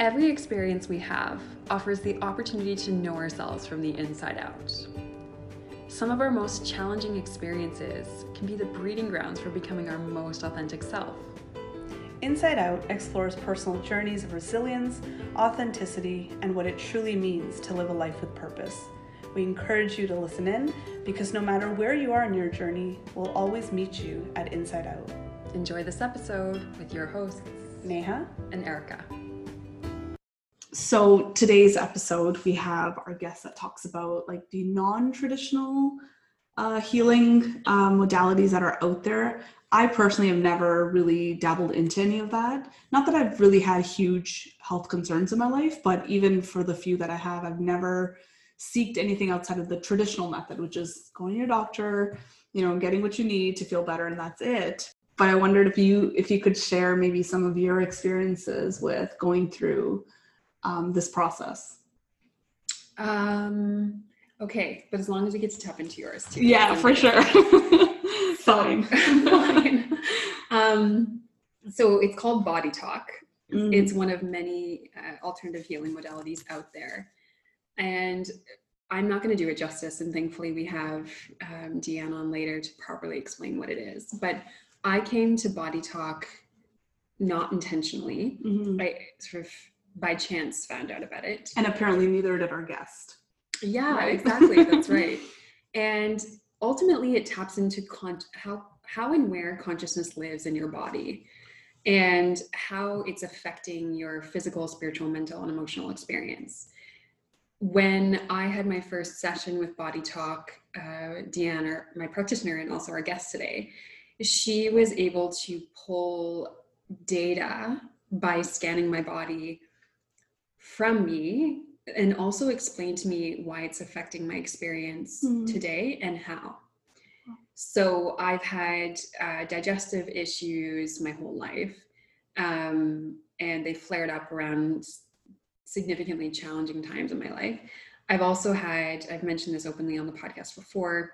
Every experience we have offers the opportunity to know ourselves from the inside out. Some of our most challenging experiences can be the breeding grounds for becoming our most authentic self. Inside Out explores personal journeys of resilience, authenticity, and what it truly means to live a life with purpose. We encourage you to listen in because no matter where you are in your journey, we'll always meet you at Inside Out. Enjoy this episode with your hosts, Neha and Erica. So today's episode, we have our guest that talks about like the non-traditional uh, healing um, modalities that are out there. I personally have never really dabbled into any of that. Not that I've really had huge health concerns in my life, but even for the few that I have, I've never seeked anything outside of the traditional method, which is going to your doctor, you know, getting what you need to feel better, and that's it. But I wondered if you if you could share maybe some of your experiences with going through um, this process. Um, okay, but as long as we get to tap into yours too. Yeah, for sure. Fine. Fine. Um, so it's called Body Talk. Mm. It's one of many uh, alternative healing modalities out there. And I'm not going to do it justice. And thankfully, we have um, Deanne on later to properly explain what it is. But I came to Body Talk not intentionally. Mm-hmm. I sort of by chance found out about it. And apparently, neither did our guest. Yeah, right? exactly. That's right. And ultimately, it taps into con- how how and where consciousness lives in your body and how it's affecting your physical, spiritual, mental, and emotional experience. When I had my first session with Body Talk, uh, Deanne, my practitioner, and also our guest today, she was able to pull data by scanning my body from me and also explain to me why it's affecting my experience mm-hmm. today and how. So I've had uh, digestive issues my whole life, um, and they flared up around significantly challenging times in my life. I've also had, I've mentioned this openly on the podcast before,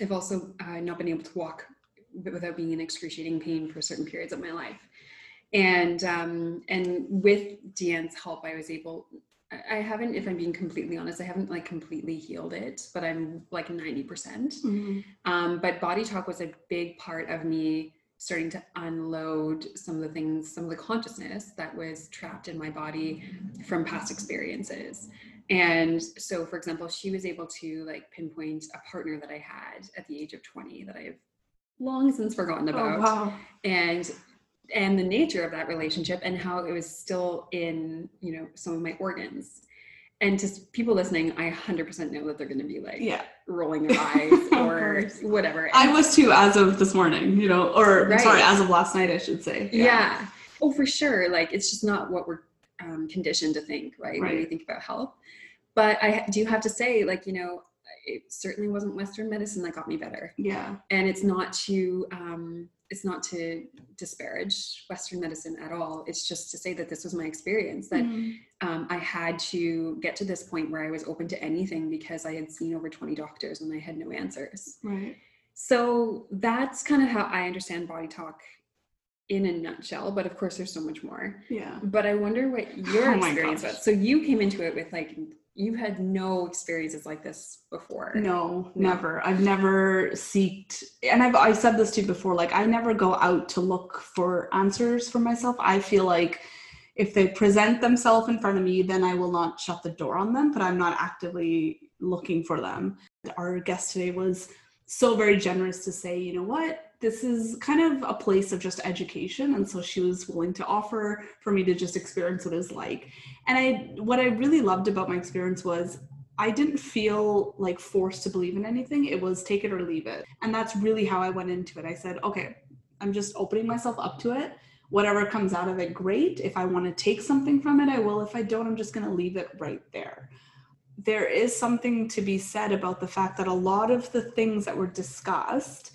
I've also uh, not been able to walk without being in excruciating pain for certain periods of my life and um, and with Deanne's help, I was able. I haven't, if I'm being completely honest, I haven't like completely healed it, but I'm like 90%. percent mm-hmm. um, but Body Talk was a big part of me starting to unload some of the things, some of the consciousness that was trapped in my body from past experiences. And so, for example, she was able to like pinpoint a partner that I had at the age of 20 that I have long since forgotten oh, about. Oh, wow. And and the nature of that relationship and how it was still in you know some of my organs. And to people listening i 100% know that they're going to be like yeah. rolling their eyes or whatever. I was too as of this morning you know or right. sorry as of last night i should say. Yeah. yeah. oh for sure. Like it's just not what we're um, conditioned to think right, right when we think about health. But i do have to say like you know it certainly wasn't western medicine that got me better yeah and it's not to um it's not to disparage Western medicine at all. It's just to say that this was my experience that mm-hmm. um, I had to get to this point where I was open to anything because I had seen over 20 doctors and I had no answers. Right. So that's kind of how I understand body talk in a nutshell, but of course there's so much more. Yeah. But I wonder what your oh experience was. So you came into it with like you had no experiences like this before? No, no, never. I've never seeked and i've i said this to you before like i never go out to look for answers for myself. I feel like if they present themselves in front of me then i will not shut the door on them but i'm not actively looking for them. Our guest today was so very generous to say you know what this is kind of a place of just education and so she was willing to offer for me to just experience what it's like. And i what i really loved about my experience was i didn't feel like forced to believe in anything. It was take it or leave it. And that's really how i went into it. I said okay i'm just opening myself up to it. Whatever comes out of it great. If i want to take something from it i will. If i don't i'm just going to leave it right there. There is something to be said about the fact that a lot of the things that were discussed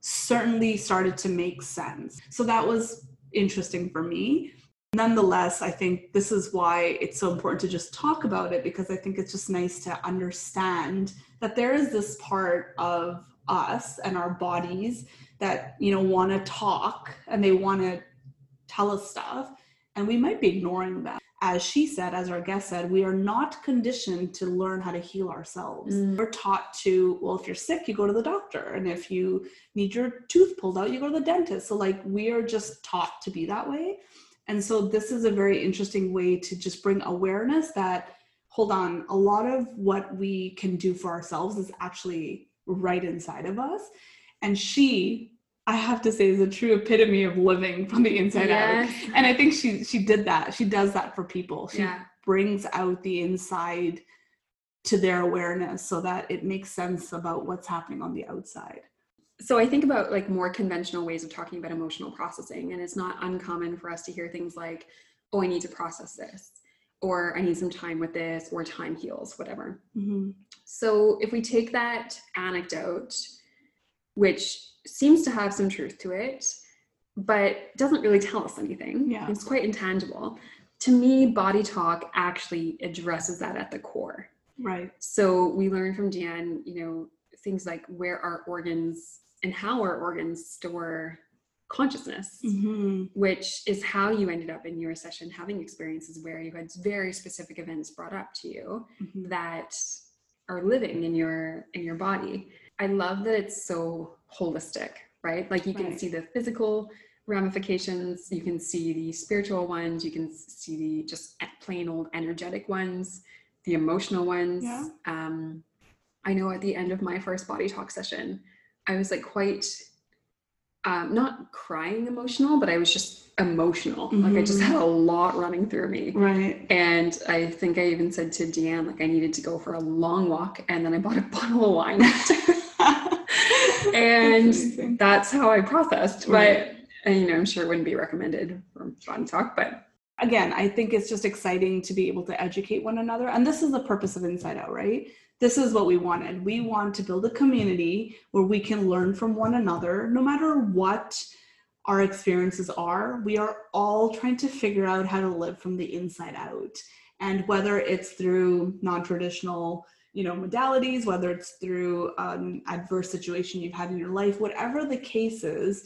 certainly started to make sense. So that was interesting for me. Nonetheless, I think this is why it's so important to just talk about it because I think it's just nice to understand that there is this part of us and our bodies that, you know, want to talk and they want to tell us stuff and we might be ignoring that. As she said, as our guest said, we are not conditioned to learn how to heal ourselves. Mm. We're taught to, well, if you're sick, you go to the doctor. And if you need your tooth pulled out, you go to the dentist. So, like, we are just taught to be that way. And so, this is a very interesting way to just bring awareness that, hold on, a lot of what we can do for ourselves is actually right inside of us. And she, I have to say, is a true epitome of living from the inside out. And I think she she did that. She does that for people. She Yeah. brings out the inside to their awareness so that it makes sense about what's happening on the outside. so i think about like more conventional ways of talking about emotional processing and it's not uncommon for us to hear things like oh i need to process this or i need some time with this or time heals whatever Mm-hmm. so if we take that anecdote which seems to have some truth to it but doesn't really tell us anything Yeah. it's quite intangible to me body talk actually addresses that at the core Right. so we learn from Deanne, you know, things like where our organs and how our organs store consciousness, Mm-hmm. which is how you ended up in your session having experiences where you had very specific events brought up to you Mm-hmm. that are living in your in your body. I love that it's so holistic, right? Like you can Right. see the physical ramifications, you can see the spiritual ones, you can see the just plain old energetic ones, the emotional ones. Yeah. Um, I know at the end of my first body talk session, I was like quite um, not crying emotional, but I was just emotional. Like I just had a lot running through me. Right. And I think I even said to Deanne, like I needed to go for a long walk, and then I bought a bottle of wine. And That's how I processed. Right. But and, you know, I'm sure it wouldn't be recommended for body talk, but again, I think it's just exciting to be able to educate one another. And this is the purpose of Inside Out, right? This is what we wanted. We want to build a community where we can learn from one another, no matter what our experiences are. We are all trying to figure out how to live from the inside out. And whether it's through non traditional you know modalities whether it's through an adverse situation you've had in your life whatever the case is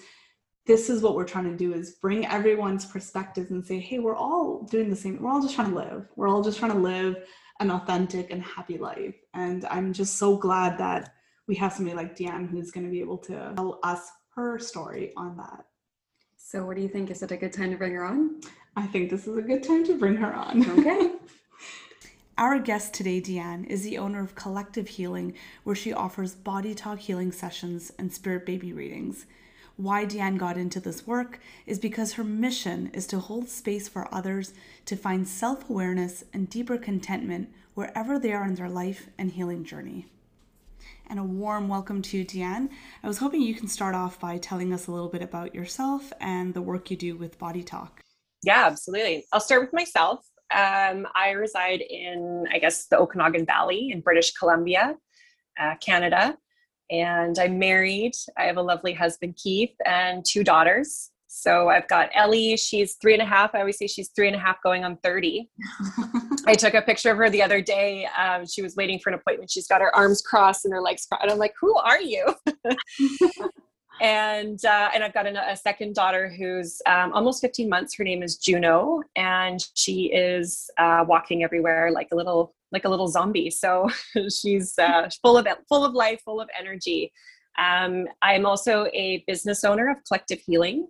this is what we're trying to do is bring everyone's perspectives and say hey we're all doing the same we're all just trying to live we're all just trying to live an authentic and happy life and i'm just so glad that we have somebody like deanne who's going to be able to tell us her story on that so what do you think? Is it a good time to bring her on? i think this is a good time to bring her on Okay. Our guest today, Deanne, is the owner of Collective Healing, where she offers body talk healing sessions and spirit baby readings. Why Deanne got into this work is because her mission is to hold space for others to find self awareness and deeper contentment wherever they are in their life and healing journey. And a warm welcome to you, Deanne. I was hoping you can start off by telling us a little bit about yourself and the work you do with Body Talk. Yeah, absolutely. I'll start with myself. Um, I reside in, I guess, the Okanagan Valley in British Columbia, uh, Canada. And I'm married. I have a lovely husband, Keith, and two daughters. So I've got Ellie. She's three and a half. I always say she's three and a half going on 30. I took a picture of her the other day. Um, she was waiting for an appointment. She's got her arms crossed and her legs crossed. And I'm like, who are you? and uh, and I've got a, a second daughter who's um, almost 15 months. Her name is Juno, and she is uh, walking everywhere like a little like a little zombie. So she's uh, full of full of life, full of energy. Um, I'm also a business owner of Collective Healing.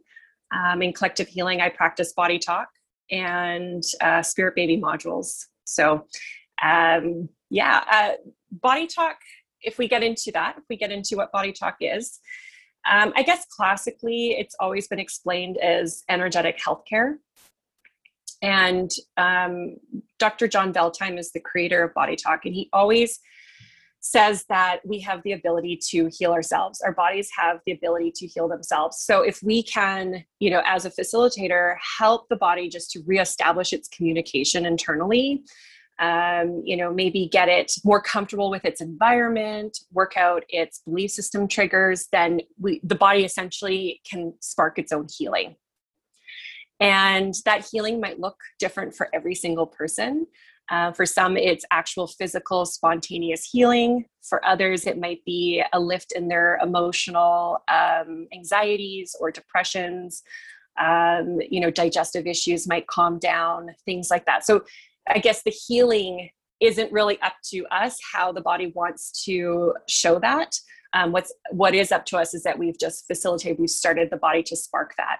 Um, in Collective Healing, I practice body talk and uh, spirit baby modules. So um, yeah, uh, body talk. If we get into that, if we get into what body talk is, um, I guess classically, it's always been explained as energetic healthcare. And um, Dr. John Veltheim is the creator of Body Talk, and he always says that we have the ability to heal ourselves. Our bodies have the ability to heal themselves. So if we can, you know, as a facilitator, help the body just to reestablish its communication internally, um, you know, maybe get it more comfortable with its environment, work out its belief system triggers, then we, the body essentially can spark its own healing. And that healing might look different for every single person. Uh, for some, it's actual physical, spontaneous healing. For others, it might be a lift in their emotional um, anxieties or depressions. um, you know digestive issues might calm down things like that so i guess the healing isn't really up to us how the body wants to show that. Um, what's what is up to us is that we've just facilitated we've started the body to spark that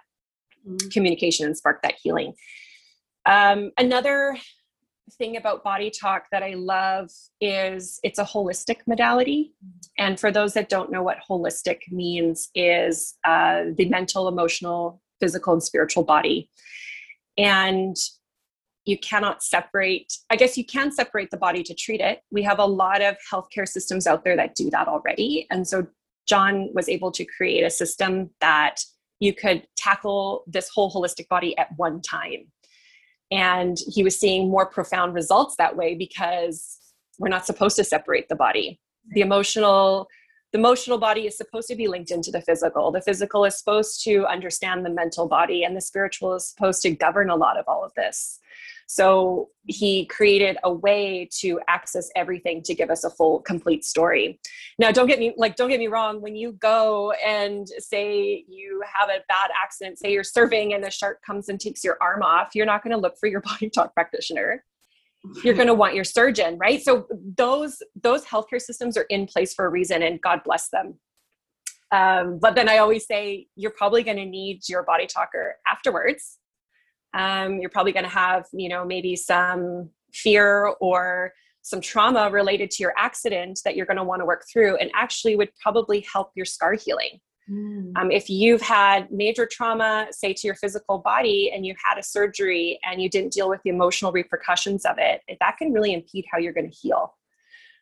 mm-hmm. communication and spark that healing. Um, another thing about body talk that i love is it's a holistic modality. And for those that don't know what holistic means is uh, the mental emotional physical and spiritual body. And you cannot separate i guess you can separate the body to treat it. We have a lot of healthcare systems out there that do that already. And so john was able to create a system that you could tackle this whole holistic body at one time. And he was seeing more profound results that way because we're not supposed to separate the body. The emotional the emotional body is supposed to be linked into the physical. The physical is supposed to understand the mental body and the spiritual is supposed to govern a lot of all of this so he created a way to access everything to give us a full complete story. Now don't get me like don't get me wrong when you go and say you have a bad accident, say you're surfing and a shark comes and takes your arm off, you're not going to look for your body talk practitioner. You're going to want your surgeon, right? So those those healthcare systems are in place for a reason and God bless them. Um, but then I always say you're probably going to need your body talker afterwards um, you're probably going to have you know maybe some fear or some trauma related to your accident that you're going to want to work through and actually would probably help your scar healing mm. um, if you've had major trauma say to your physical body and you had a surgery and you didn't deal with the emotional repercussions of it that can really impede how you're going to heal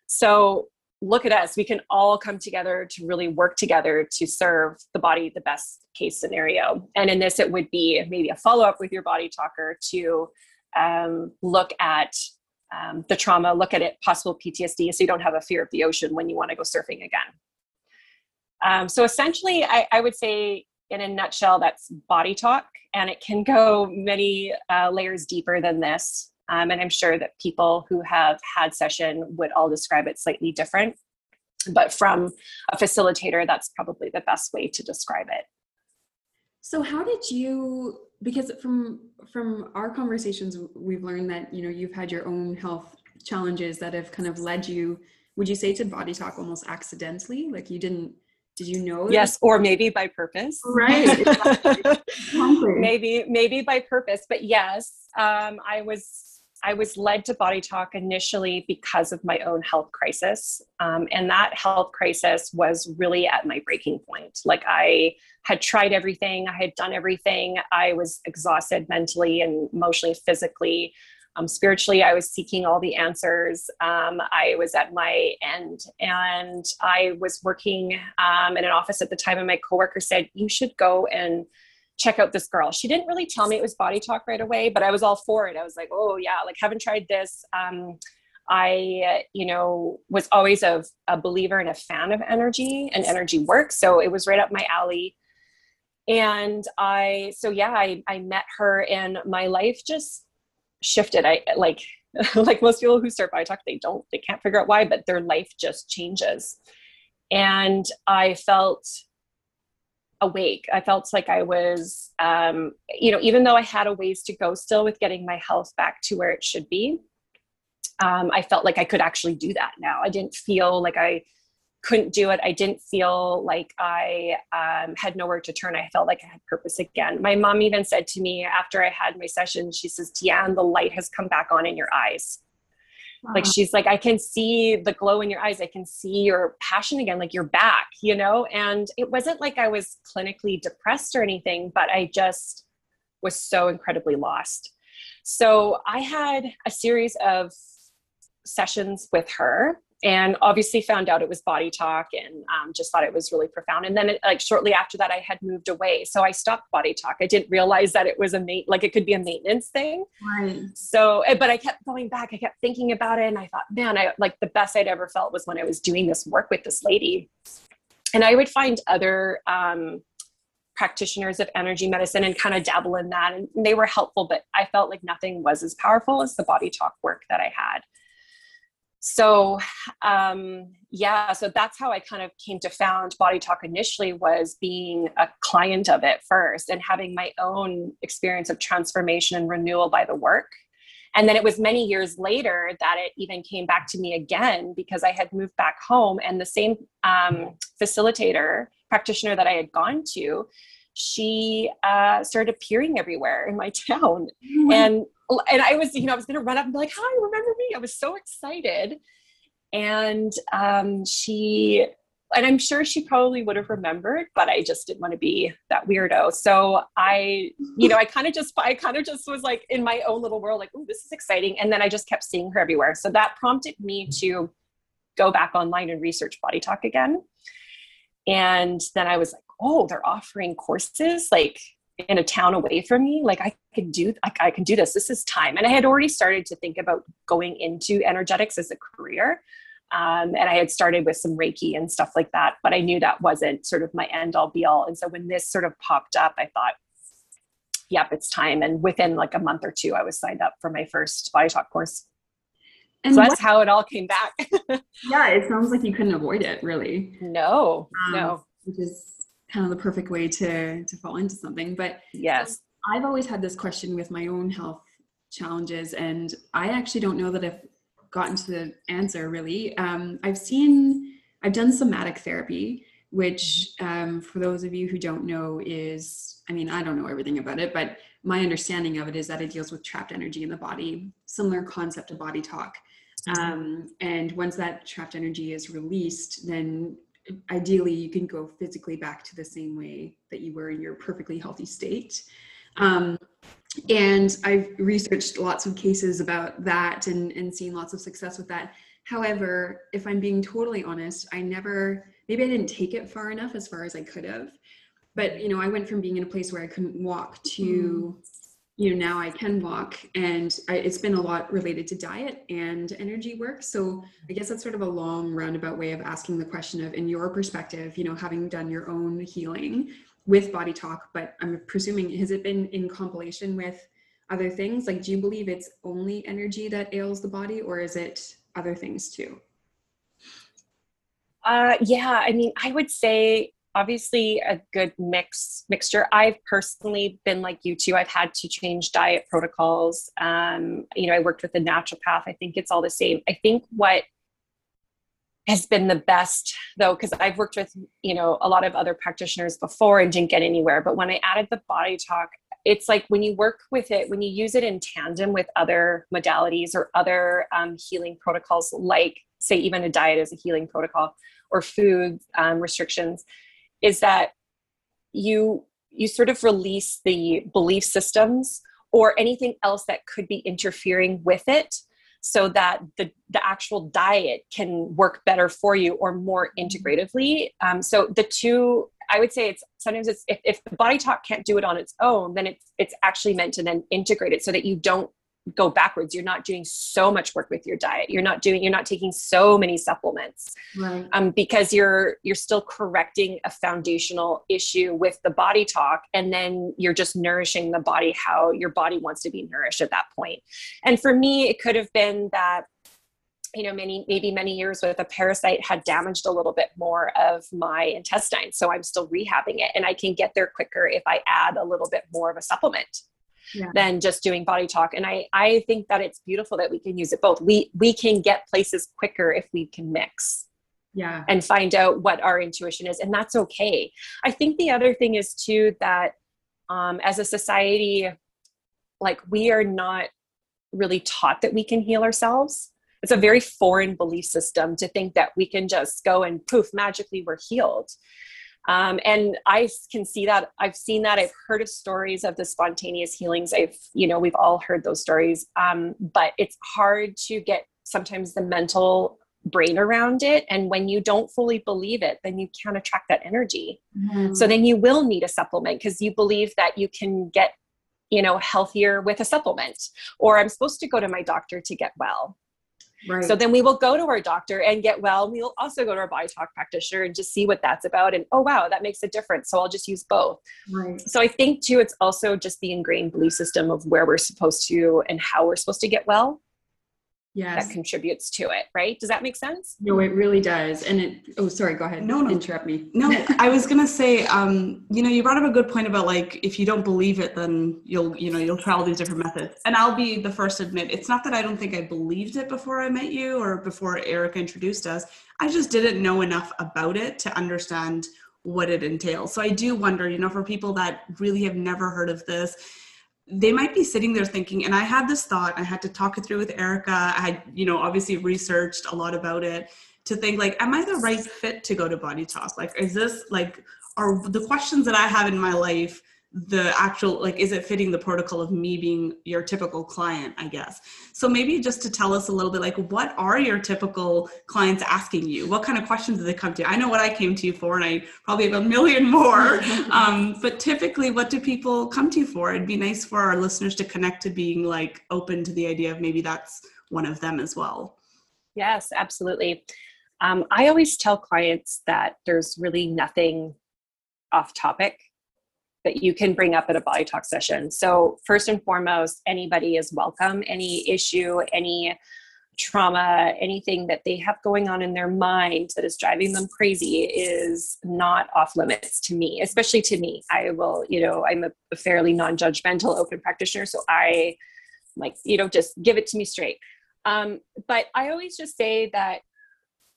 so look at us. We can all come together to really work together to serve the body the best case scenario. And in this it would be maybe a follow-up with your body talker to um, look at um, the trauma look at it possible ptsd so you don't have a fear of the ocean when you want to go surfing again. Um, so essentially I, I, would say in a nutshell that's body talk and it can go many uh, layers deeper than this um, and I'm sure that people who have had session would all describe it slightly different. But from a facilitator, that's probably the best way to describe it. So how did you because from from our conversations we've learned that you know you've had your own health challenges that have kind of led you would you say to body talk almost accidentally like you didn't did you know yes or maybe by purpose right maybe maybe by purpose but yes um, i was I was led to Body Talk initially because of my own health crisis. Um, and that health crisis was really at my breaking point. Like I had tried everything, I had done everything. I was exhausted mentally and emotionally, physically. Um, spiritually, I was seeking all the answers. Um, I was at my end, and I was working um, in an office at the time. And my coworker said, "You should go and check out this girl. She didn't really tell me it was body talk right away, but I was all for it. I was like, oh yeah, like haven't tried this. Um, I, you know, was always a, a believer and a fan of energy and energy work. So it was right up my alley. And I, so yeah, I, I met her and my life just shifted. I like, like most people who start body talk, they don't, they can't figure out why, but their life just changes. And I felt awake. I felt like I was, um, you know, even though I had a ways to go still with getting my health back to where it should be, um, I felt like I could actually do that now. I didn't feel like I couldn't do it. I didn't feel like I um, had nowhere to turn. I felt like I had purpose again. My mom even said to me after I had my session, she says, Deanne, the light has come back on in your eyes. Like she's like, I can see the glow in your eyes. I can see your passion again, like you're back, you know? And it wasn't like I was clinically depressed or anything, but I just was so incredibly lost. So I had a series of sessions with her and obviously found out it was body talk and um, just thought it was really profound. And then it, like shortly after that i had moved away. So i stopped body talk. I didn't realize that it was a mate like it could be a maintenance thing. Right. So eh, but i kept going back. I kept thinking about it and i thought man i like the best i'd ever felt was when i was doing this work with this lady. And i would find other um, practitioners of energy medicine and kind of dabble in that and they were helpful but i felt like nothing was as powerful as the body talk work that i had so um, yeah so that's how i kind of came to found body talk initially was being a client of it first and having my own experience of transformation and renewal by the work and then it was many years later that it even came back to me again because i had moved back home and the same um, facilitator practitioner that i had gone to she uh, started appearing everywhere in my town mm-hmm. and and I was, you know, I was going to run up and be like, "Hi, remember me?" I was so excited, and um, she, and I'm sure she probably would have remembered, but I just didn't want to be that weirdo. So I, you know, I kind of just, I kind of just was like in my own little world, like, "Oh, this is exciting," and then I just kept seeing her everywhere. So that prompted me to go back online and research body talk again, and then I was like, "Oh, they're offering courses like." In a town away from me like i could do like i can do this. This is time. And i had already started to think about going into energetics as a career um, and i had started with some reiki and stuff like that but i knew that wasn't sort of my end all be all. And so when this sort of popped up i thought yep it's time. And within like a month or two i was signed up for my first body talk course. And so that's what, how it all came back. Yeah it sounds like you couldn't avoid it really. No um, no which is kind of the perfect way to to fall into something. But yes. I've always had this question with my own health challenges and i actually don't know that i've gotten to the answer really. Um, i've seen i've done somatic therapy which um, for those of you who don't know is i mean i don't know everything about it but my understanding of it is that it deals with trapped energy in the body similar concept of body talk. Um, and once that trapped energy is released then ideally you can go physically back to the same way that you were in your perfectly healthy state. Um, and i've researched lots of cases about that and, and seen lots of success with that. However if i'm being totally honest i never maybe i didn't take it far enough as far as i could have but you know i went from being in a place where i couldn't walk to mm you know now i can walk and I, it's been a lot related to diet and energy work. So i guess that's sort of a long roundabout way of asking the question of in your perspective you know having done your own healing with body talk but i'm presuming has it been in compilation with other things? Like do you believe it's only energy that ails the body or is it other things too? Uh, yeah i mean i would say obviously a good mix mixture. I've personally been like you too. I've had to change diet protocols. Um, you know i worked with a naturopath. I think it's all the same. I think what has been the best though because i've worked with you know a lot of other practitioners before and didn't get anywhere but when i added the body talk it's like when you work with it when you use it in tandem with other modalities or other um, healing protocols like say even a diet as a healing protocol or food um, restrictions is that you you sort of release the belief systems or anything else that could be interfering with it so that the, the actual diet can work better for you or more integratively. Um, so the two i would say it's sometimes it's if, if the body talk can't do it on its own then it's it's actually meant to then integrate it so that you don't go backwards. You're not doing so much work with your diet. You're not doing you're not taking so many supplements right. um, because you're you're still correcting a foundational issue with the body talk and then you're just nourishing the body how your body wants to be nourished at that point. And for me it could have been that you know many maybe many years with a parasite had damaged a little bit more of my intestine so i'm still rehabbing it and i can get there quicker if i add a little bit more of a supplement yeah. than just doing body talk. And i i think that it's beautiful that we can use it both. We we can get places quicker if we can mix yeah. and find out what our intuition is and that's okay. I think the other thing is too that um, as a society like we are not really taught that we can heal ourselves. It's a very foreign belief system to think that we can just go and poof magically we're healed um, and I can see that. I've seen that. I've heard of stories of the spontaneous healings. I've, you know, we've all heard those stories. Um, but it's hard to get sometimes the mental brain around it. And when you don't fully believe it, then you can't attract that energy. Mm-hmm. So then you will need a supplement because you believe that you can get, you know, healthier with a supplement, or I'm supposed to go to my doctor to get well. Right. So then we will go to our doctor and get well. We will also go to our body talk practitioner and just see what that's about. And oh, wow, that makes a difference. So I'll just use both. Right. So I think too, it's also just the ingrained belief system of where we're supposed to and how we're supposed to get well. Yes. that contributes to it, right? Does that make sense? No, it really does. And it, oh, sorry, go ahead. No, no. Interrupt me. No, I was gonna say, um, you know, you brought up a good point about like if you don't believe it, then you'll, you know, you'll try all these different methods. And I'll be the first to admit, it's not that I don't think I believed it before I met you or before Erica introduced us. I just didn't know enough about it to understand what it entails. So I do wonder, you know, for people that really have never heard of this, they might be sitting there thinking, and I had this thought, I had to talk it through with Erica. I had, you know, obviously researched a lot about it to think like, am I the right fit to go to Body Talk? Like, is this like, are the questions that I have in my life the actual like is it fitting the protocol of me being your typical client i guess? So maybe just to tell us a little bit like what are your typical clients asking you? What kind of questions do they come to? I know what i came to you for and i probably have a million more. Um, but typically what do people come to you for? It'd be nice for our listeners to connect to being like open to the idea of maybe that's one of them as well. Yes absolutely. Um, i always tell clients that there's really nothing off topic that you can bring up at a body talk session. So, first and foremost, anybody is welcome. Any issue, any trauma, anything that they have going on in their mind that is driving them crazy is not off limits to me, especially to me. I will, you know, I'm a fairly non judgmental open practitioner. So, I like, you know, just give it to me straight. Um, but I always just say that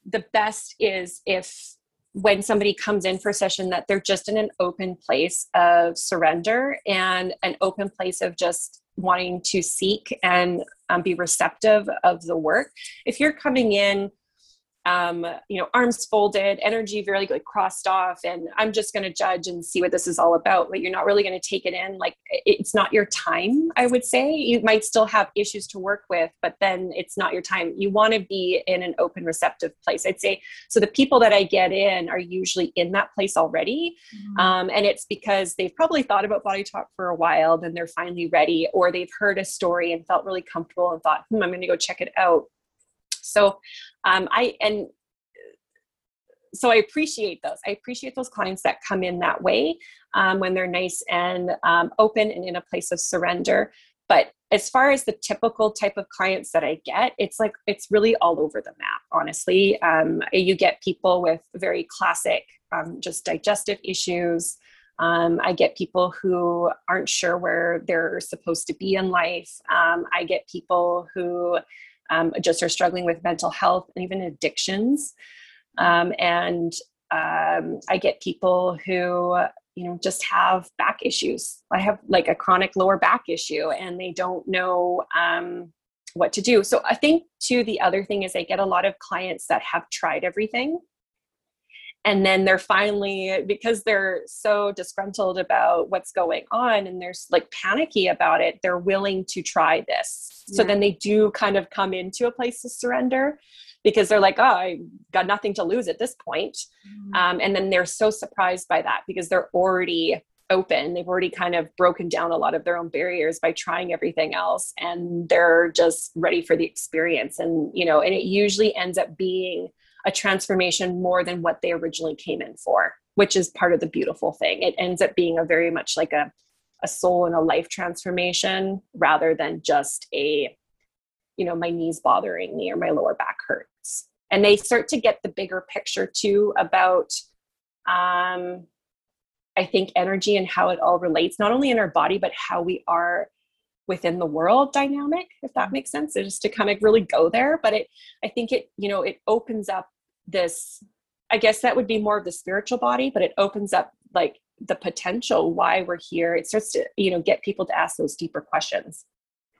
the best is if when somebody comes in for a session that they're just in an open place of surrender and an open place of just wanting to seek and um, be receptive of the work. If you're coming in um, you know, arms folded, energy very like crossed off, and I'm just going to judge and see what this is all about. But you're not really going to take it in. Like it's not your time. I would say you might still have issues to work with, but then it's not your time. You want to be in an open, receptive place. I'd say so. The people that I get in are usually in that place already, mm-hmm. um, and it's because they've probably thought about body talk for a while, then they're finally ready, or they've heard a story and felt really comfortable and thought, "Hmm, I'm going to go check it out." So um, I and so I appreciate those. I appreciate those clients that come in that way um, when they're nice and um, open and in a place of surrender. But as far as the typical type of clients that I get, it's like it's really all over the map. Honestly, um, you get people with very classic, um, just digestive issues. Um, I get people who aren't sure where they're supposed to be in life. Um, I get people who um, just are struggling with mental health and even addictions. Um, and um, I get people who, you know, just have back issues. I have like a chronic lower back issue and they don't know um, what to do. So I think, too, the other thing is I get a lot of clients that have tried everything and then they're finally because they're so disgruntled about what's going on and they're like panicky about it they're willing to try this yeah. so then they do kind of come into a place of surrender because they're like oh i got nothing to lose at this point mm-hmm. um, and then they're so surprised by that because they're already open they've already kind of broken down a lot of their own barriers by trying everything else and they're just ready for the experience and you know and it usually ends up being a transformation more than what they originally came in for, which is part of the beautiful thing. It ends up being a very much like a, a soul and a life transformation rather than just a, you know, my knees bothering me or my lower back hurts. And they start to get the bigger picture too about, um, I think, energy and how it all relates, not only in our body, but how we are within the world dynamic if that makes sense so just to kind of really go there but it i think it you know it opens up this i guess that would be more of the spiritual body but it opens up like the potential why we're here it starts to you know get people to ask those deeper questions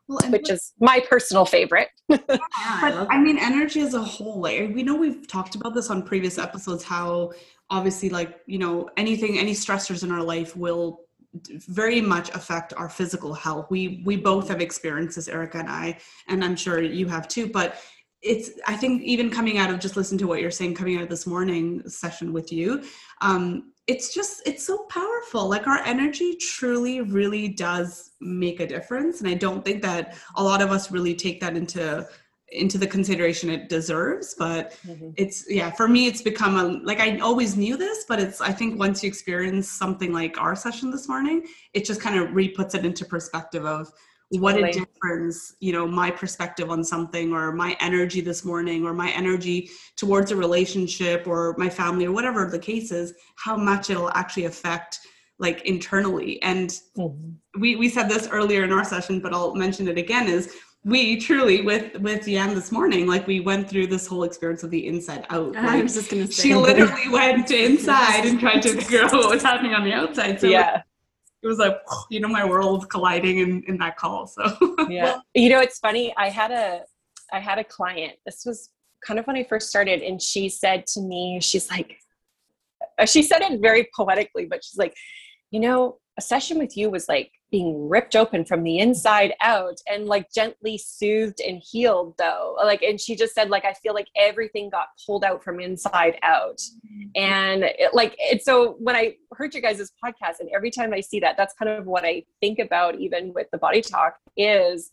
well, which is my personal favorite. yeah, but I, I mean, energy as a whole, like we know we've talked about this on previous episodes, how obviously, like, you know, anything, any stressors in our life will very much affect our physical health. We we both have experiences, Erica and I, and I'm sure you have too. But it's I think even coming out of just listen to what you're saying, coming out of this morning session with you, um, it's just it's so powerful. Like our energy truly, really does make a difference, and I don't think that a lot of us really take that into into the consideration it deserves but mm-hmm. it's yeah for me it's become a like i always knew this but it's i think once you experience something like our session this morning it just kind of re puts it into perspective of what a difference you know my perspective on something or my energy this morning or my energy towards a relationship or my family or whatever the case is how much it'll actually affect like internally and mm-hmm. we we said this earlier in our session but i'll mention it again is we truly with with Deanne this morning, like we went through this whole experience of the inside out. Like, I was just gonna say she literally went inside and tried to figure out what was happening on the outside. So yeah it was like you know my world colliding in, in that call so yeah you know it's funny i had a i had a client this was kind of when i first started and she said to me she's like uh, she said it very poetically but she's like you know a session with you was like being ripped open from the inside out and like gently soothed and healed though. Like and she just said like i feel like everything got pulled out from inside out. Mm-hmm. and it, like and so when i heard you guys' podcast and every time i see that that's kind of what i think about even with the body talk is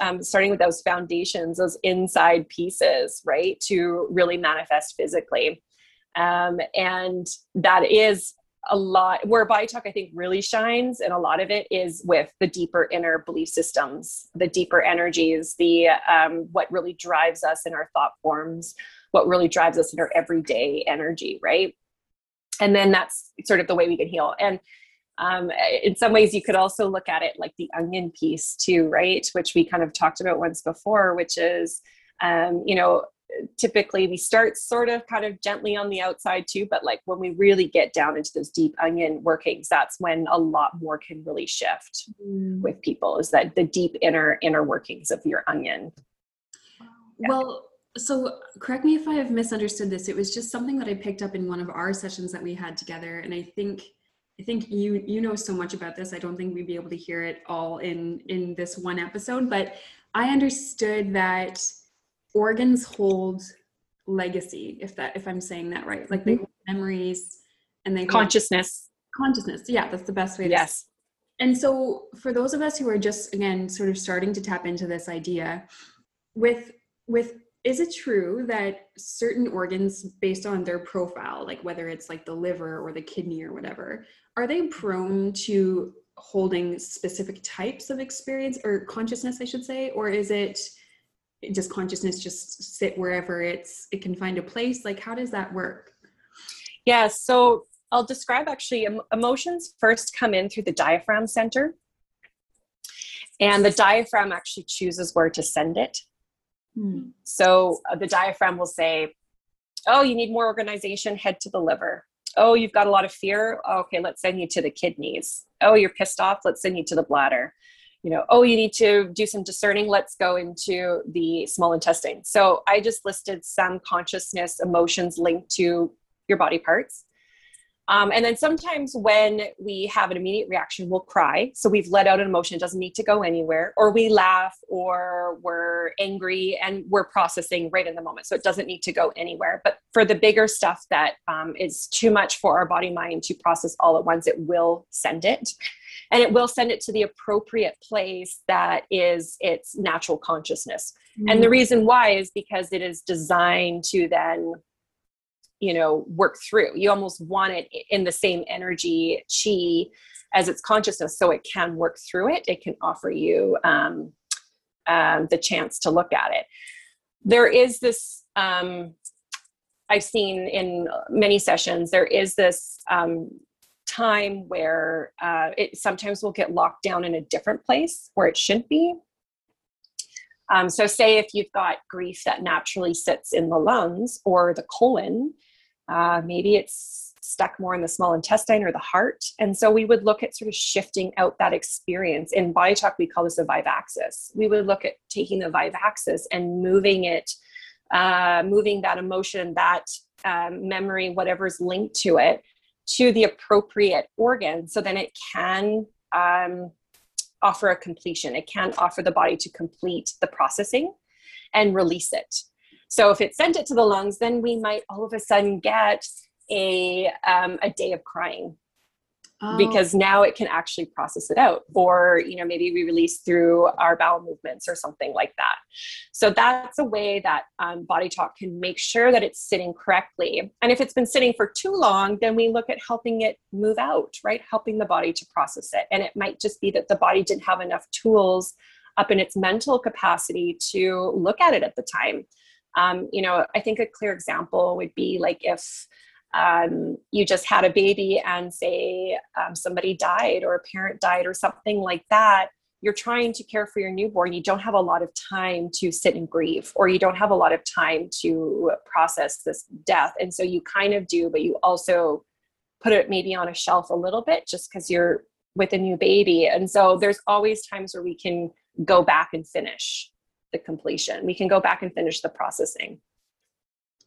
um, starting with those foundations those inside pieces right to really manifest physically. Um, and that is a lot where body talk i think really shines and a lot of it is with the deeper inner belief systems the deeper energies the um, what really drives us in our thought forms what really drives us in our everyday energy right? And then that's sort of the way we can heal. And um, in some ways you could also look at it like the onion piece too right? Which we kind of talked about once before which is um, you know typically we start sort of kind of gently on the outside too but like when we really get down into those deep onion workings that's when a lot more can really shift mm. with people is that the deep inner inner workings of your onion yeah. well so correct me if i have misunderstood this it was just something that i picked up in one of our sessions that we had together and i think i think you you know so much about this i don't think we'd be able to hear it all in in this one episode but i understood that organs hold legacy if that if i'm saying that right. Like they mm-hmm. hold memories and they consciousness. Consciousness. Yeah that's the best way to yes. And so for those of us who are just again sort of starting to tap into this idea with with is it true that certain organs based on their profile like whether it's like the liver or the kidney or whatever are they prone to holding specific types of experience or consciousness i should say? Or is it does consciousness just sit wherever it's it can find a place? Like how does that work? Yeah so i'll describe actually emotions first come in through the diaphragm center. And the diaphragm actually chooses where to send it. Hmm. so uh, the diaphragm will say oh you need more organization head to the liver. Oh you've got a lot of fear. Okay let's send you to the kidneys. Oh you're pissed off let's send you to the bladder you know, oh, you need to do some discerning. Let's go into the small intestine. So I just listed some consciousness emotions linked to your body parts. Um, and then sometimes when we have an immediate reaction, we'll cry. So we've let out an emotion, it doesn't need to go anywhere, or we laugh, or we're angry, and we're processing right in the moment. So it doesn't need to go anywhere. But for the bigger stuff that um, is too much for our body mind to process all at once, it will send it and it will send it to the appropriate place that is its natural consciousness mm-hmm. and the mm. reason why is because it is designed to then you know work through you almost want it in the same energy chi as its consciousness so it can work through it it can offer you um, um, the chance to look at it there is this um, i've seen in many sessions there is this um, time where uh, it sometimes will get locked down in a different place where it shouldn't be. Um, so, say if you've got grief that naturally sits in the lungs or the colon, uh, maybe it's stuck more in the small intestine or the heart. And so, we would look at sort of shifting out that experience. In body talk, we call this a Vivaxis. We would look at taking the Vivaxis and moving it, uh, moving that emotion, that um, memory, whatever's linked to it, to the appropriate organ so then it can um, offer a completion. It can offer the body to complete the processing and release it. So if it sent it to the lungs then we might all of a sudden get a um, a day of crying oh. because now it can actually process it out or you know maybe we release through our bowel movements or something like that. So that's a way that um, body talk can make sure that it's sitting correctly. And if it's been sitting for too long then we look at helping it move out right? Helping the body to process it. And it might just be that the body didn't have enough tools up in its mental capacity to look at it at the time. Um, you know i think a clear example would be like if um, you just had a baby and say um, somebody died or a parent died or something like that you're trying to care for your newborn. You don't have a lot of time to sit and grieve or you don't have a lot of time to process this death. And so you kind of do but you also put it maybe on a shelf a little bit just because you're with a new baby. And so there's always times where we can go back and finish the completion. We can go back and finish the processing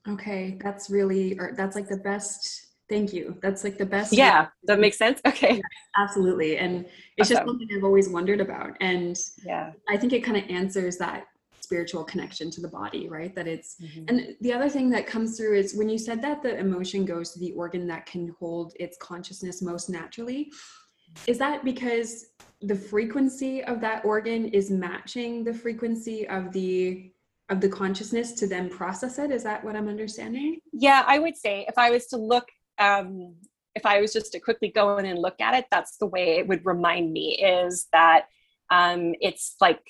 Okay, that's really, or that's like the best. Thank you. That's like the best. Yeah, that makes sense. Okay, yeah, absolutely. And it's awesome. just something I've always wondered about, and yeah, I think it kind of answers that spiritual connection to the body, right? That it's, mm-hmm. and the other thing that comes through is when you said that the emotion goes to the organ that can hold its consciousness most naturally. Is that because the frequency of that organ is matching the frequency of the of the consciousness to then process it is that what i'm understanding yeah i would say if i was to look um if i was just to quickly go in and look at it that's the way it would remind me is that um it's like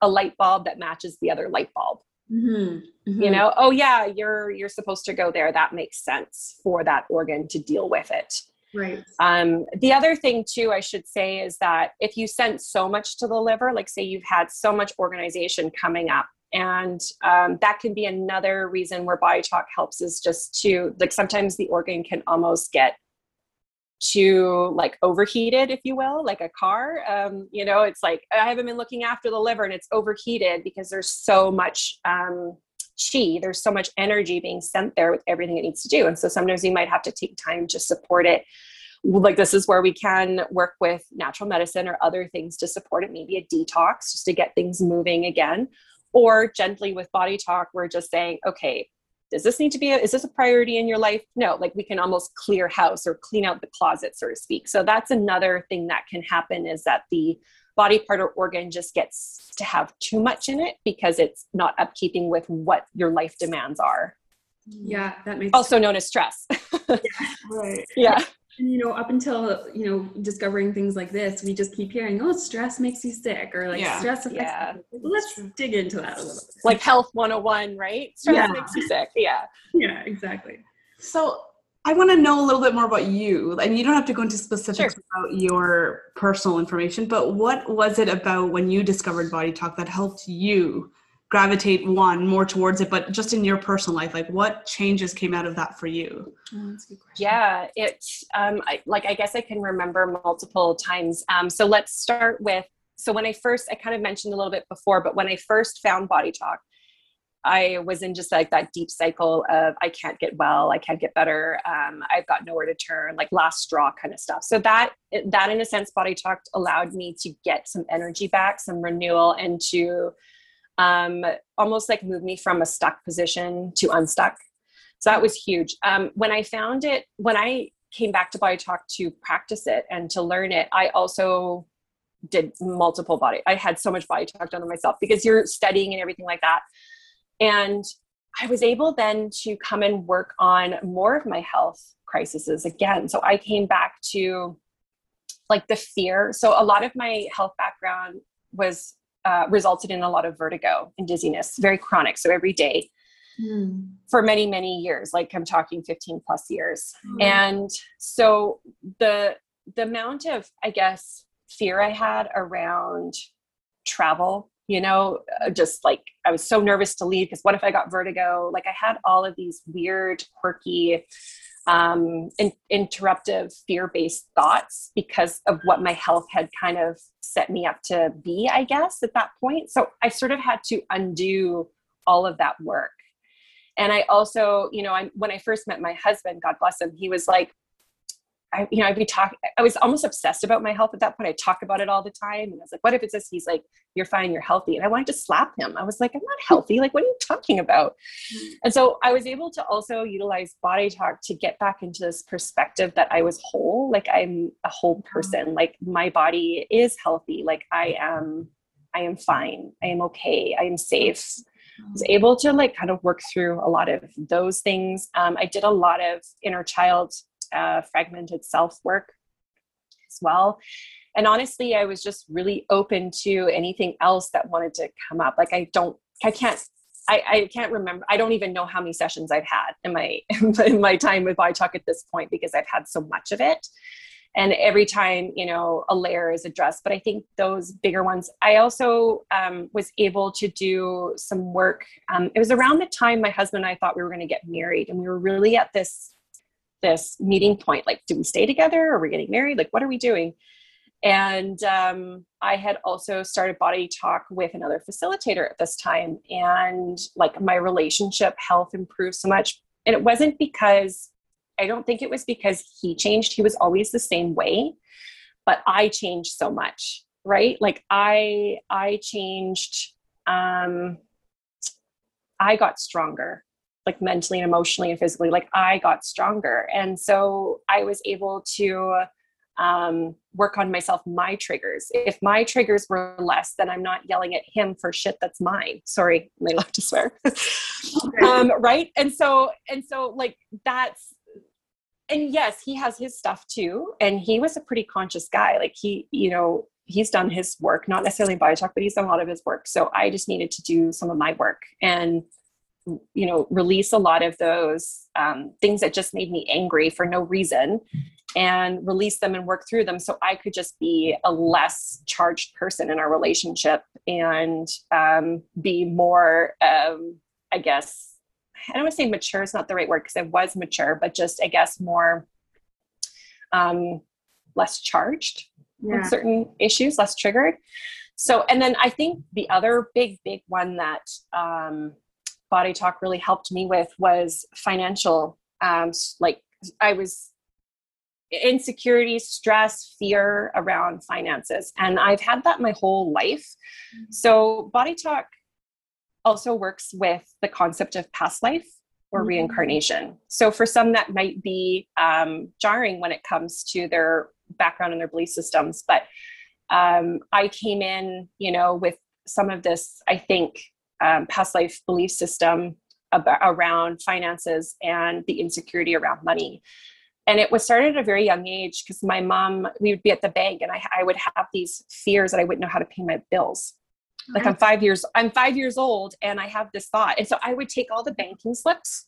a light bulb that matches the other light bulb mm-hmm. Mm-hmm. you know oh yeah you're you're supposed to go there that makes sense for that organ to deal with it Right. Um, the other thing, too, I should say, is that if you send so much to the liver, like say you've had so much organization coming up, and um, that can be another reason where body talk helps is just to like sometimes the organ can almost get too like overheated if you will like a car. Um, you know it's like i haven't been looking after the liver and it's overheated because there's so much um, chi there's so much energy being sent there with everything it needs to do. And so sometimes you might have to take time to support it. Like this is where we can work with natural medicine or other things to support it maybe a detox just to get things moving again or gently with body talk we're just saying okay does this need to be a, is this a priority in your life? No like we can almost clear house or clean out the closet so to speak. So that's another thing that can happen is that the body part or organ just gets to have too much in it because it's not upkeeping with what your life demands are. Yeah that makes also sense. known as stress. Yeah, right. Yeah you know up until you know discovering things like this we just keep hearing oh stress makes you sick or like yeah. stress affects yeah. let's dig into that a little bit like health 101 right stress yeah. makes you sick yeah yeah exactly so i want to know a little bit more about you and you don't have to go into specifics sure. about your personal information but what was it about when you discovered body talk that helped you gravitate one more towards it but just in your personal life like what changes came out of that for you? Oh, yeah it's um I, like i guess i can remember multiple times. Um so let's start with so when i first i kind of mentioned a little bit before but when i first found body talk I was in just like that deep cycle of I can't get well, I can't get better, um, I've got nowhere to turn, like last straw kind of stuff. So that that in a sense, body talk allowed me to get some energy back, some renewal, and to um, almost like moved me from a stuck position to unstuck. So that was huge. Um, when I found it, when I came back to Body Talk to practice it and to learn it, I also did multiple body. I had so much body talk done on myself because you're studying and everything like that. And I was able then to come and work on more of my health crises again. So I came back to like the fear. So a lot of my health background was uh, resulted in a lot of vertigo and dizziness, very chronic. So every day mm. for many, many years, like I'm talking 15 plus years. Mm. And so the the amount of, I guess, fear I had around travel, you know, uh, just like I was so nervous to leave because what if I got vertigo? Like I had all of these weird, quirky um, in, interruptive fear-based thoughts because of what my health had kind of set me up to be i guess at that point. So i sort of had to undo all of that work. And i also you know I, when i first met my husband god bless him he was like I, you know, I'd be talking, I was almost obsessed about my health at that point. I talk about it all the time. And I was like, what if it's this? He's like, you're fine, you're healthy. And I wanted to slap him. I was like, I'm not healthy. Like, what are you talking about? Mm-hmm. And so I was able to also utilize body talk to get back into this perspective that I was whole. Like I'm a whole mm-hmm. person. Like my body is healthy. Like I am, I am fine. I am okay. I am safe. I was able to like kind of work through a lot of those things. Um, I did a lot of inner child uh, fragmented self work as well. And honestly, I was just really open to anything else that wanted to come up. Like I don't, I can't I, I, can't remember. I don't even know how many sessions I've had in my in my time with Talk at this point because I've had so much of it. And every time, you know, a layer is addressed. But I think those bigger ones. I also um, was able to do some work. Um, it was around the time my husband and I thought we were going to get married, and we were really at this this meeting point like do we stay together? Or are we getting married? Like what are we doing? And um, i had also started body talk with another facilitator at this time and like my relationship health improved so much. And it wasn't because i don't think it was because he changed. He was always the same way but i changed so much right? Like i i changed um i got stronger like mentally and emotionally and physically like i got stronger. And so i was able to um, work on myself my triggers. If my triggers were less then i'm not yelling at him for shit that's mine. Sorry i love to swear. Um, right? And so and so like that's and yes he has his stuff too and he was a pretty conscious guy. Like he you know he's done his work not necessarily in body talk but he's done a lot of his work. So i just needed to do some of my work. And you know release a lot of those um, things that just made me angry for no reason and release them and work through them so i could just be a less charged person in our relationship and um, be more um, i guess i don't want to say mature is not the right word because i was mature but just i guess more um, less charged yeah. certain issues less triggered so and then i think the other big big one that um, body talk really helped me with was financial um, like i was insecurity stress fear around finances and i've had that my whole life mm-hmm. so body talk also works with the concept of past life or mm-hmm. reincarnation so for some that might be um, jarring when it comes to their background and their belief systems but um, i came in you know with some of this i think um, past life belief system about, around finances and the insecurity around money. And it was started at a very young age because my mom, we would be at the bank and I, I would have these fears that I wouldn't know how to pay my bills. Like I'm five years, I'm five years old and I have this thought. And so I would take all the banking slips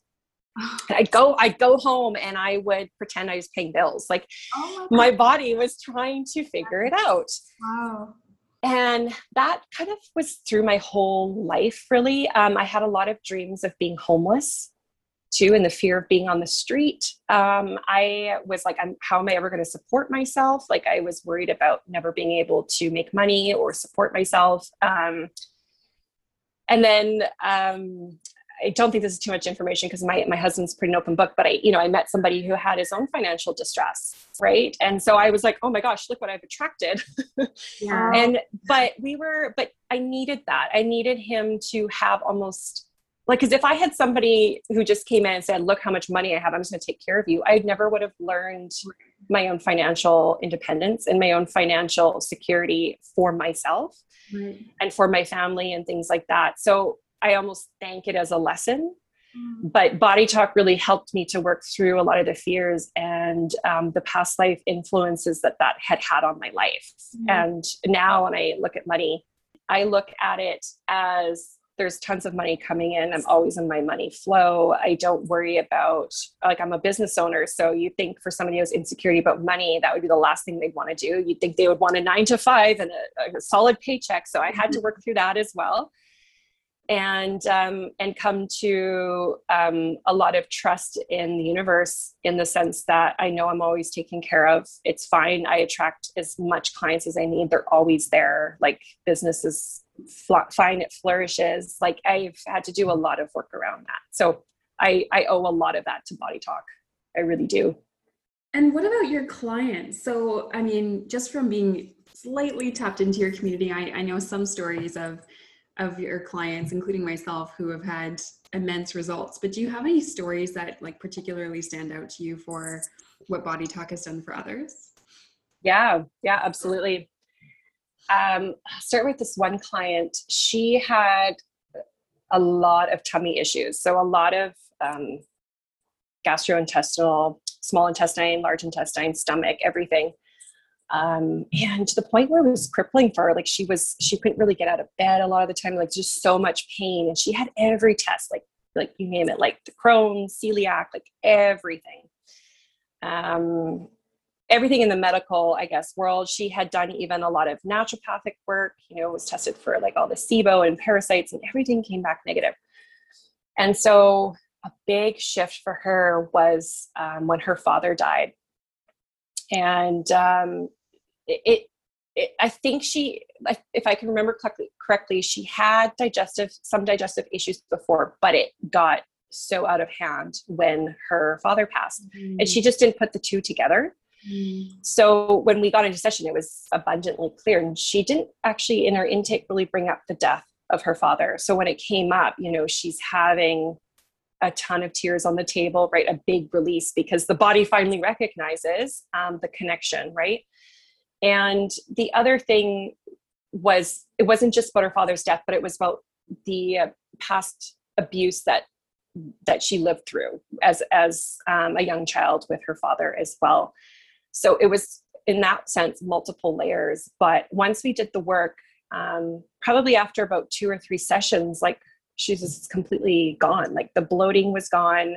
and I'd go, I'd go home and I would pretend I was paying bills. Like oh my, my, body was trying to figure it out. Wow and that kind of was through my whole life really. Um, i had a lot of dreams of being homeless too and the fear of being on the street. Um, i was like I'm, how am i ever going to support myself? Like i was worried about never being able to make money or support myself. Um, and then um, I don't think this is too much information because my, my husband's pretty open book, but I, you know, I met somebody who had his own financial distress. Right. And so I was like, oh my gosh, look what I've attracted. Yeah. and, but we were, but I needed that. I needed him to have almost like, cause if I had somebody who just came in and said, look how much money I have, I'm just going to take care of you. I never would have learned my own financial independence and my own financial security for myself. Right. and for my family and things like that. So I almost thank it as a lesson. Mm. But body talk really helped me to work through a lot of the fears and um, the past life influences that that had had on my life. Mm. And now when I look at money, I look at it as there's tons of money coming in. I'm always in my money flow. I don't worry about, like, I'm a business owner. So you think for somebody who's insecurity about money, that would be the last thing they'd want to do. You'd think they would want a nine to five and a, a solid paycheck. So I had to work through that as well and um, and come to um, a lot of trust in the universe in the sense that I know I'm always taken care of. It's fine. I attract as much clients as I need. They're always there. Like business is fl- fine. It flourishes. Like I've had to do a lot of work around that. So I I owe a lot of that to Body Talk. I really do. And what about your clients? So, I mean, just from being slightly tapped into your community, I, I know some stories of of your clients, including myself, who have had immense results. But do you have any stories that like particularly stand out to you for what Body Talk has done for others? Yeah, yeah, absolutely. Um, start with this one client. She had a lot of tummy issues. So a lot of um, gastrointestinal, small intestine, large intestine, stomach, everything. Um, and to the point where it was crippling for her, like she was, she couldn't really get out of bed a lot of the time, like just so much pain. And she had every test, like, like you name it, like the Crohn's, celiac, like everything. Um, everything in the medical, I guess, world. She had done even a lot of naturopathic work, you know, was tested for like all the SIBO and parasites, and everything came back negative. And so a big shift for her was um, when her father died. And um, it, it, I think she, if I can remember correctly, correctly, she had digestive, some digestive issues before, but it got so out of hand when her father passed. Mm-hmm. And she just didn't put the two together. Mm. So when we got into session, it was abundantly clear. And she didn't actually, in her intake, really bring up the death of her father. So when it came up, you know, she's having a ton of tears on the table, right? A big release because the body finally recognizes um, the connection, right? And the other thing was, it wasn't just about her father's death, but it was about the past abuse that that she lived through as as um, a young child with her father as well. So it was in that sense multiple layers. But once we did the work um, probably after about two or three sessions like she's just completely gone. Like the bloating was gone.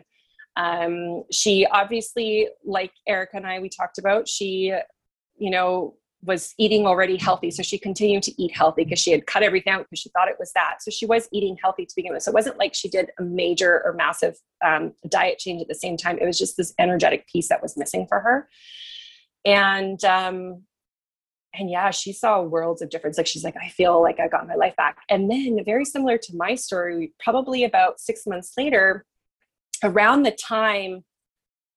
Um, she obviously like erica and i we talked about she you know was eating already healthy. So she continued to eat healthy because she had cut everything out because she thought it was that. So she was eating healthy to begin with. So it wasn't like she did a major or massive um, diet change at the same time. It was just this energetic piece that was missing for her. And um and yeah she saw worlds of difference. Like she's like i feel like i got my life back. And then very similar to my story probably about six months later around the time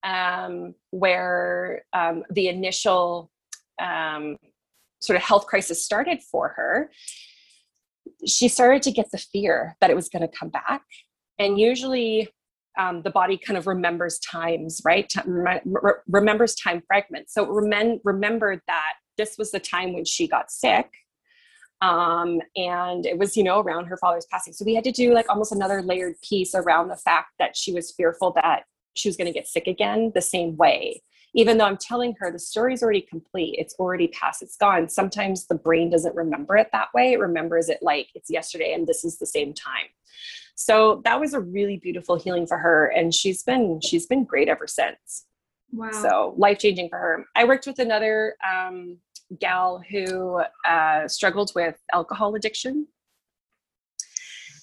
um, where um, the initial um, sort of health crisis started for her she started to get the fear that it was going to come back and usually um, the body kind of remembers times, right? Re- remembers time fragments. So remem- remembered that this was the time when she got sick. Um, and it was, you know, around her father's passing. So we had to do like almost another layered piece around the fact that she was fearful that she was going to get sick again the same way. Even though I'm telling her the story's already complete, it's already past, it's gone. Sometimes the brain doesn't remember it that way. It remembers it like it's yesterday and this is the same time. So that was a really beautiful healing for her and she's been she's been great ever since. Wow. So life changing for her. I worked with another um, gal who uh, struggled with alcohol addiction.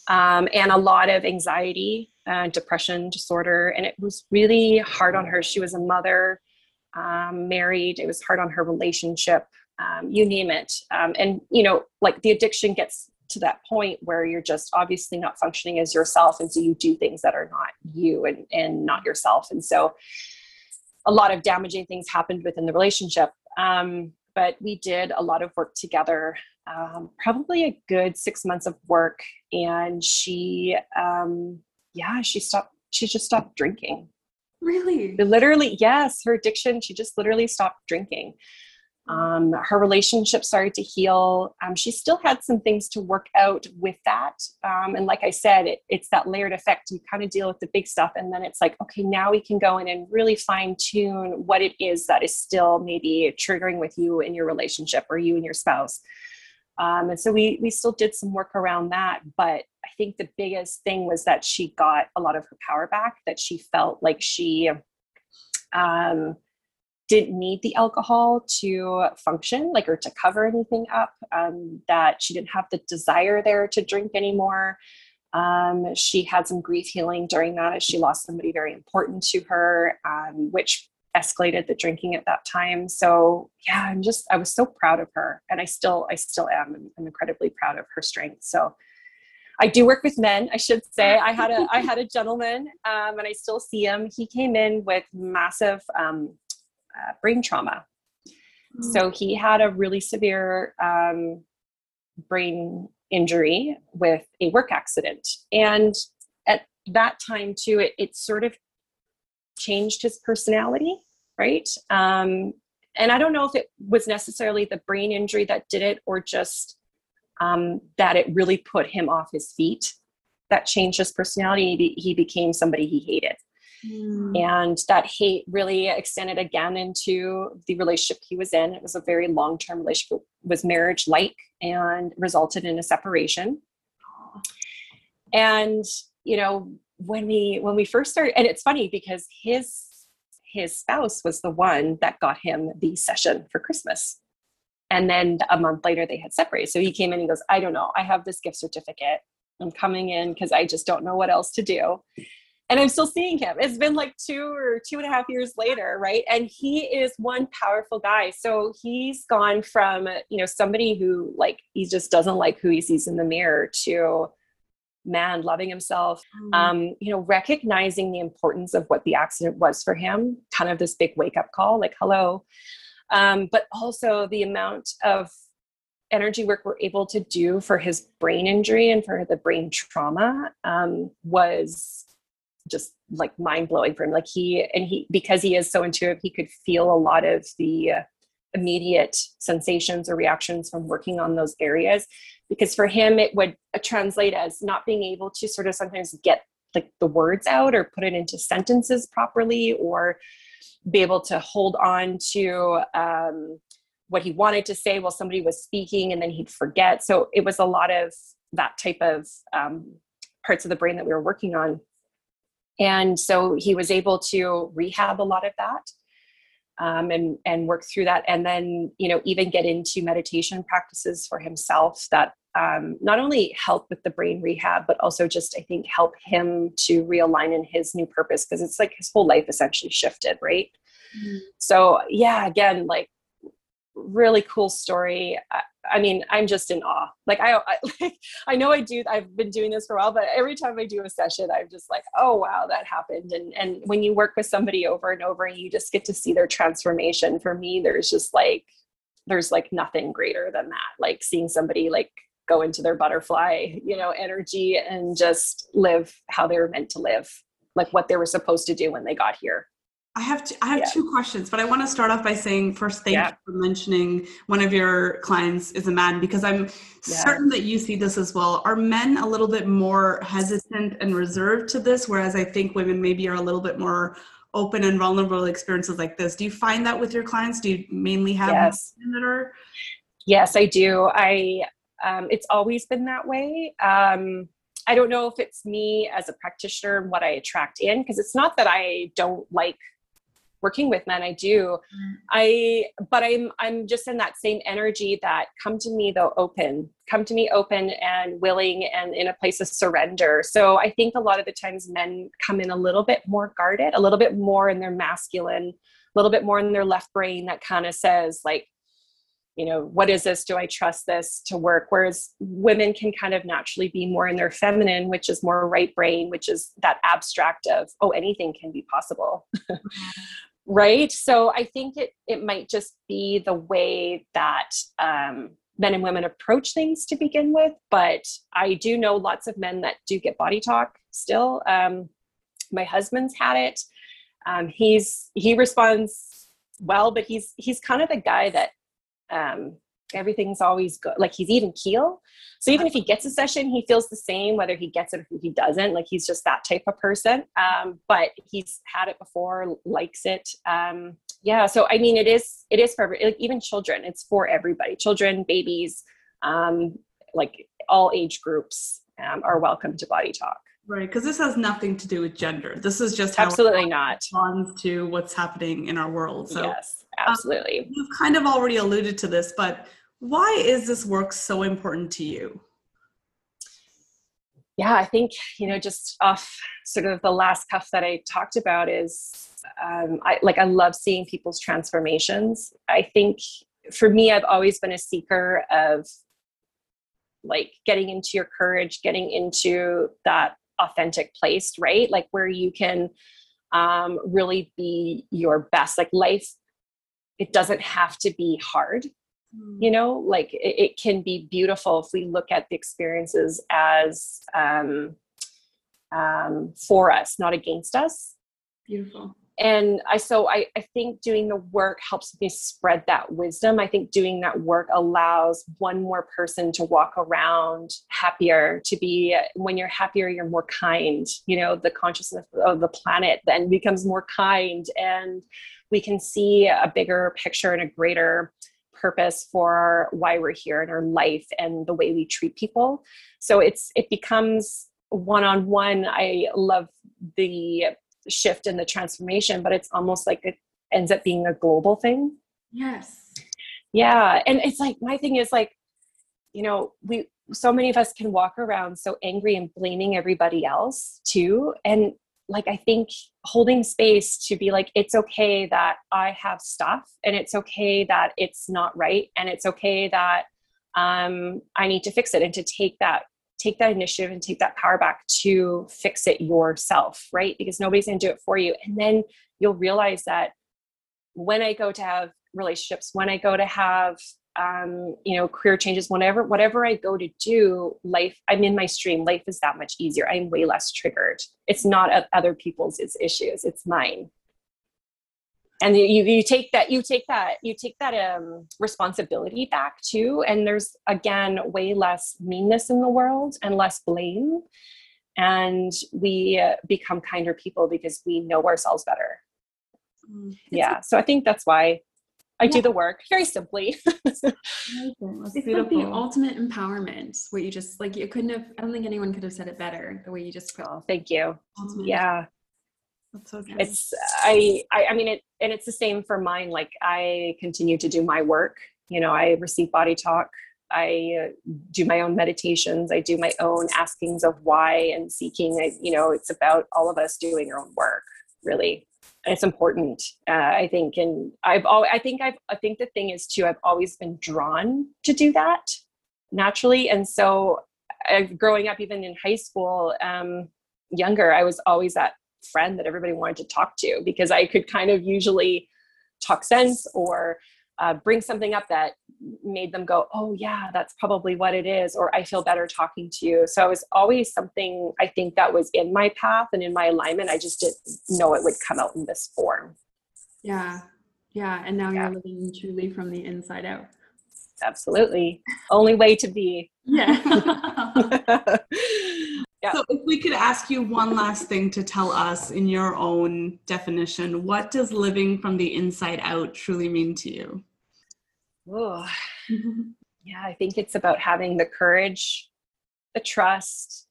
Um, and a lot of anxiety uh, depression disorder and it was really hard on her. She was a mother um, married it was hard on her relationship um, you name it. Um, and you know like the addiction gets to that point where you're just obviously not functioning as yourself and so you do things that are not you and, and not yourself. And so a lot of damaging things happened within the relationship. Um, but we did a lot of work together um, probably a good six months of work and she um, yeah she stopped she just stopped drinking really literally yes her addiction she just literally stopped drinking um, her relationship started to heal. Um, she still had some things to work out with that. Um, and like I said, it, it's that layered effect. You kind of deal with the big stuff, and then it's like, okay, now we can go in and really fine tune what it is that is still maybe triggering with you in your relationship or you and your spouse. Um, and so we we still did some work around that, but I think the biggest thing was that she got a lot of her power back. That she felt like she um, didn't need the alcohol to function, like or to cover anything up. Um, that she didn't have the desire there to drink anymore. Um, she had some grief healing during that as she lost somebody very important to her, um, which escalated the drinking at that time. So yeah, I'm just I was so proud of her, and I still I still am. I'm, I'm incredibly proud of her strength. So. I do work with men, I should say. I had a I had a gentleman, um, and I still see him. He came in with massive um, uh, brain trauma. Mm-hmm. So he had a really severe um, brain injury with a work accident. And at that time, too, it, it sort of changed his personality, right? Um, and I don't know if it was necessarily the brain injury that did it or just um, that it really put him off his feet that changed his personality. He became somebody he hated. Mm. and that hate really extended again into the relationship he was in. It was a very long-term relationship. It was marriage like and resulted in a separation. And you know when we when we first started and it's funny because his his spouse was the one that got him the session for christmas. And then a month later they had separated. So he came in and goes i don't know. I have this gift certificate. I'm coming in because i just don't know what else to do. And i'm still seeing him. It's been like two or two and a half years later right? And he is one powerful guy. So he's gone from you know somebody who like he just doesn't like who he sees in the mirror to man loving himself mm. um, you know recognizing the importance of what the accident was for him kind of this big wake up call like hello um, but also the amount of energy work we're able to do for his brain injury and for the brain trauma um, was just like mind blowing for him. Like he and he because he is so intuitive, he could feel a lot of the uh, immediate sensations or reactions from working on those areas. Because for him, it would uh, translate as not being able to sort of sometimes get like the words out or put it into sentences properly or be able to hold on to um, what he wanted to say while somebody was speaking and then he'd forget. So it was a lot of that type of um, parts of the brain that we were working on. And so he was able to rehab a lot of that um, and and work through that and then you know even get into meditation practices for himself that um, not only help with the brain rehab, but also just I think help him to realign in his new purpose because it's like his whole life essentially shifted, right? Mm-hmm. So yeah, again, like really cool story. I, mean, I'm just in awe. Like I, I, like, I know I do. I've been doing this for a while, but every time I do a session, I'm just like, oh wow, that happened. And and when you work with somebody over and over, and you just get to see their transformation. For me, there's just like there's like nothing greater than that. Like seeing somebody like go into their butterfly you know energy and just live how they were meant to live like what they were supposed to do when they got here I have two, I have yeah. two questions, but I want to start off by saying first, thank yeah. you for mentioning one of your clients is a man because I'm yeah. certain that you see this as well. Are men a little bit more hesitant and reserved to this, whereas I think women maybe are a little bit more open and vulnerable experiences like this? Do you find that with your clients? Do you mainly have yes. men that are? Yes, I do. I um, it's always been that way. Um, I don't know if it's me as a practitioner and what I attract in, because it's not that I don't like working with men. I do. Mm. I, but I'm, I'm just in that same energy that come to me though open, come to me open and willing and in a place of surrender. So I think a lot of the times men come in a little bit more guarded, a little bit more in their masculine, a little bit more in their left brain that kind of says like, you know what is this do i trust this to work whereas women can kind of naturally be more in their feminine which is more right brain which is that abstract of oh anything can be possible right? So i think it it might just be the way that um, men and women approach things to begin with but i do know lots of men that do get body talk still. Um, my husband's had it. Um, he's he responds well but he's he's kind of the guy that um, everything's always good. Like he's even keel. So even if he gets a session, he feels the same whether he gets it or he doesn't. Like he's just that type of person. Um, but he's had it before, likes it. Um, yeah. So I mean, it is it is for like even children. It's for everybody. Children, babies, um, like all age groups um, are welcome to Body Talk. Right, because this has nothing to do with gender. This is just absolutely not responds to what's happening in our world. So yes, absolutely. Um, you've kind of already alluded to this, but why is this work so important to you? Yeah, I think you know, just off sort of the last cuff that I talked about is, um, I like I love seeing people's transformations. I think for me, I've always been a seeker of like getting into your courage, getting into that authentic place, right? Like where you can um, really be your best. Like life it doesn't have to be hard. You know like it, it, can be beautiful if we look at the experiences as um, um, for us not against us. Beautiful. and i so I, I think doing the work helps me spread that wisdom. I think doing that work allows one more person to walk around happier to be when you're happier you're more kind you know the consciousness of the planet then becomes more kind and we can see a bigger picture and a greater purpose for why we're here in our life and the way we treat people. So it's it becomes one-on-one. I love the shift and the transformation but it's almost like it ends up being a global thing. Yes. yeah and it's like my thing is like you know we so many of us can walk around so angry and blaming everybody else too and like i think holding space to be like it's okay that i have stuff and it's okay that it's not right and it's okay that um, i need to fix it and to take that take that initiative and take that power back to fix it yourself right? Because nobody's going to do it for you. And then you'll realize that when i go to have relationships when i go to have um, you know career changes whenever whatever i go to do life i'm in my stream life is that much easier. I'm way less triggered. It's not other people's it's issues it's mine. And you, you take that you take that you take that um, responsibility back too and there's again way less meanness in the world and less blame. And we uh, become kinder people because we know ourselves better. Mm. yeah so i think that's why I Yeah. do the work very simply. That's It's like the ultimate empowerment. What you just like you couldn't have I don't think anyone could have said it better the way you just put oh, thank you. Ultimate. Yeah, That's so true. it's I, I I mean it, and it's the same for mine. Like I continue to do my work. You know, I receive body talk. I uh, do my own meditations. I do my own askings of why and seeking. I, you know, it's about all of us doing our own work, really. It's important, uh, I think. And I've always, I think I've, I think the thing is too, I've always been drawn to do that naturally. And so, uh, growing up, even in high school, um, younger, I was always that friend that everybody wanted to talk to because I could kind of usually talk sense or uh, bring something up that made them go, oh, yeah, that's probably what it is, or I feel better talking to you. So it was always something I think that was in my path and in my alignment. I just didn't know it would come out in this form. Yeah. Yeah. And now Yeah. you're living truly from the inside out. Absolutely. Only way to be. Yeah. Yeah. So, if we could ask you one last thing to tell us in your own definition, what does living from the inside out truly mean to you? Oh, yeah, I think it's about having the courage, the trust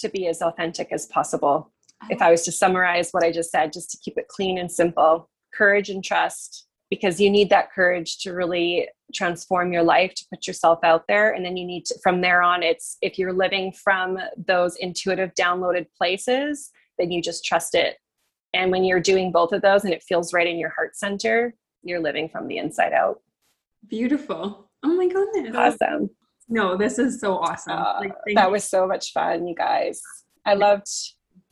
to be as authentic as possible. If I was to summarize what I just said, just to keep it clean and simple, courage and trust, because you need that courage to really transform your life, to put yourself out there. And then you need to, from there on, it's if you're living from those intuitive downloaded places, then you just trust it. And when you're doing both of those and it feels right in your heart center, you're living from the inside out. Beautiful. Oh my goodness. Awesome. No, this is so awesome. Uh, like, that you. was so much fun, you guys. I loved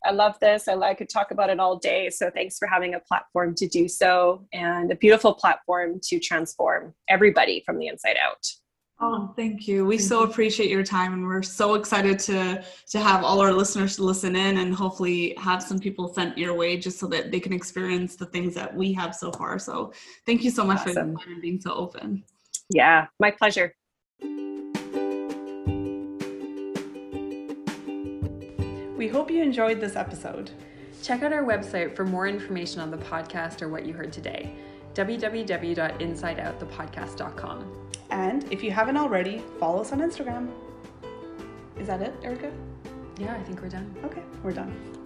I love this. I like could talk about it all day. So thanks for having a platform to do so and a beautiful platform to transform everybody from the inside out. Oh, thank you. We Thank so appreciate your time and we're so excited to to have all our listeners listen in and hopefully have some people sent your way just so that they can experience the things that we have so far. So thank you so much for Awesome. and being so open. Yeah, my pleasure. We hope you enjoyed this episode. Check out our website for more information on the podcast or what you heard today. www.insideoutthepodcast.com. And if you haven't already, follow us on Instagram. Is that it, Erica? Yeah, I think we're done. Okay, we're done.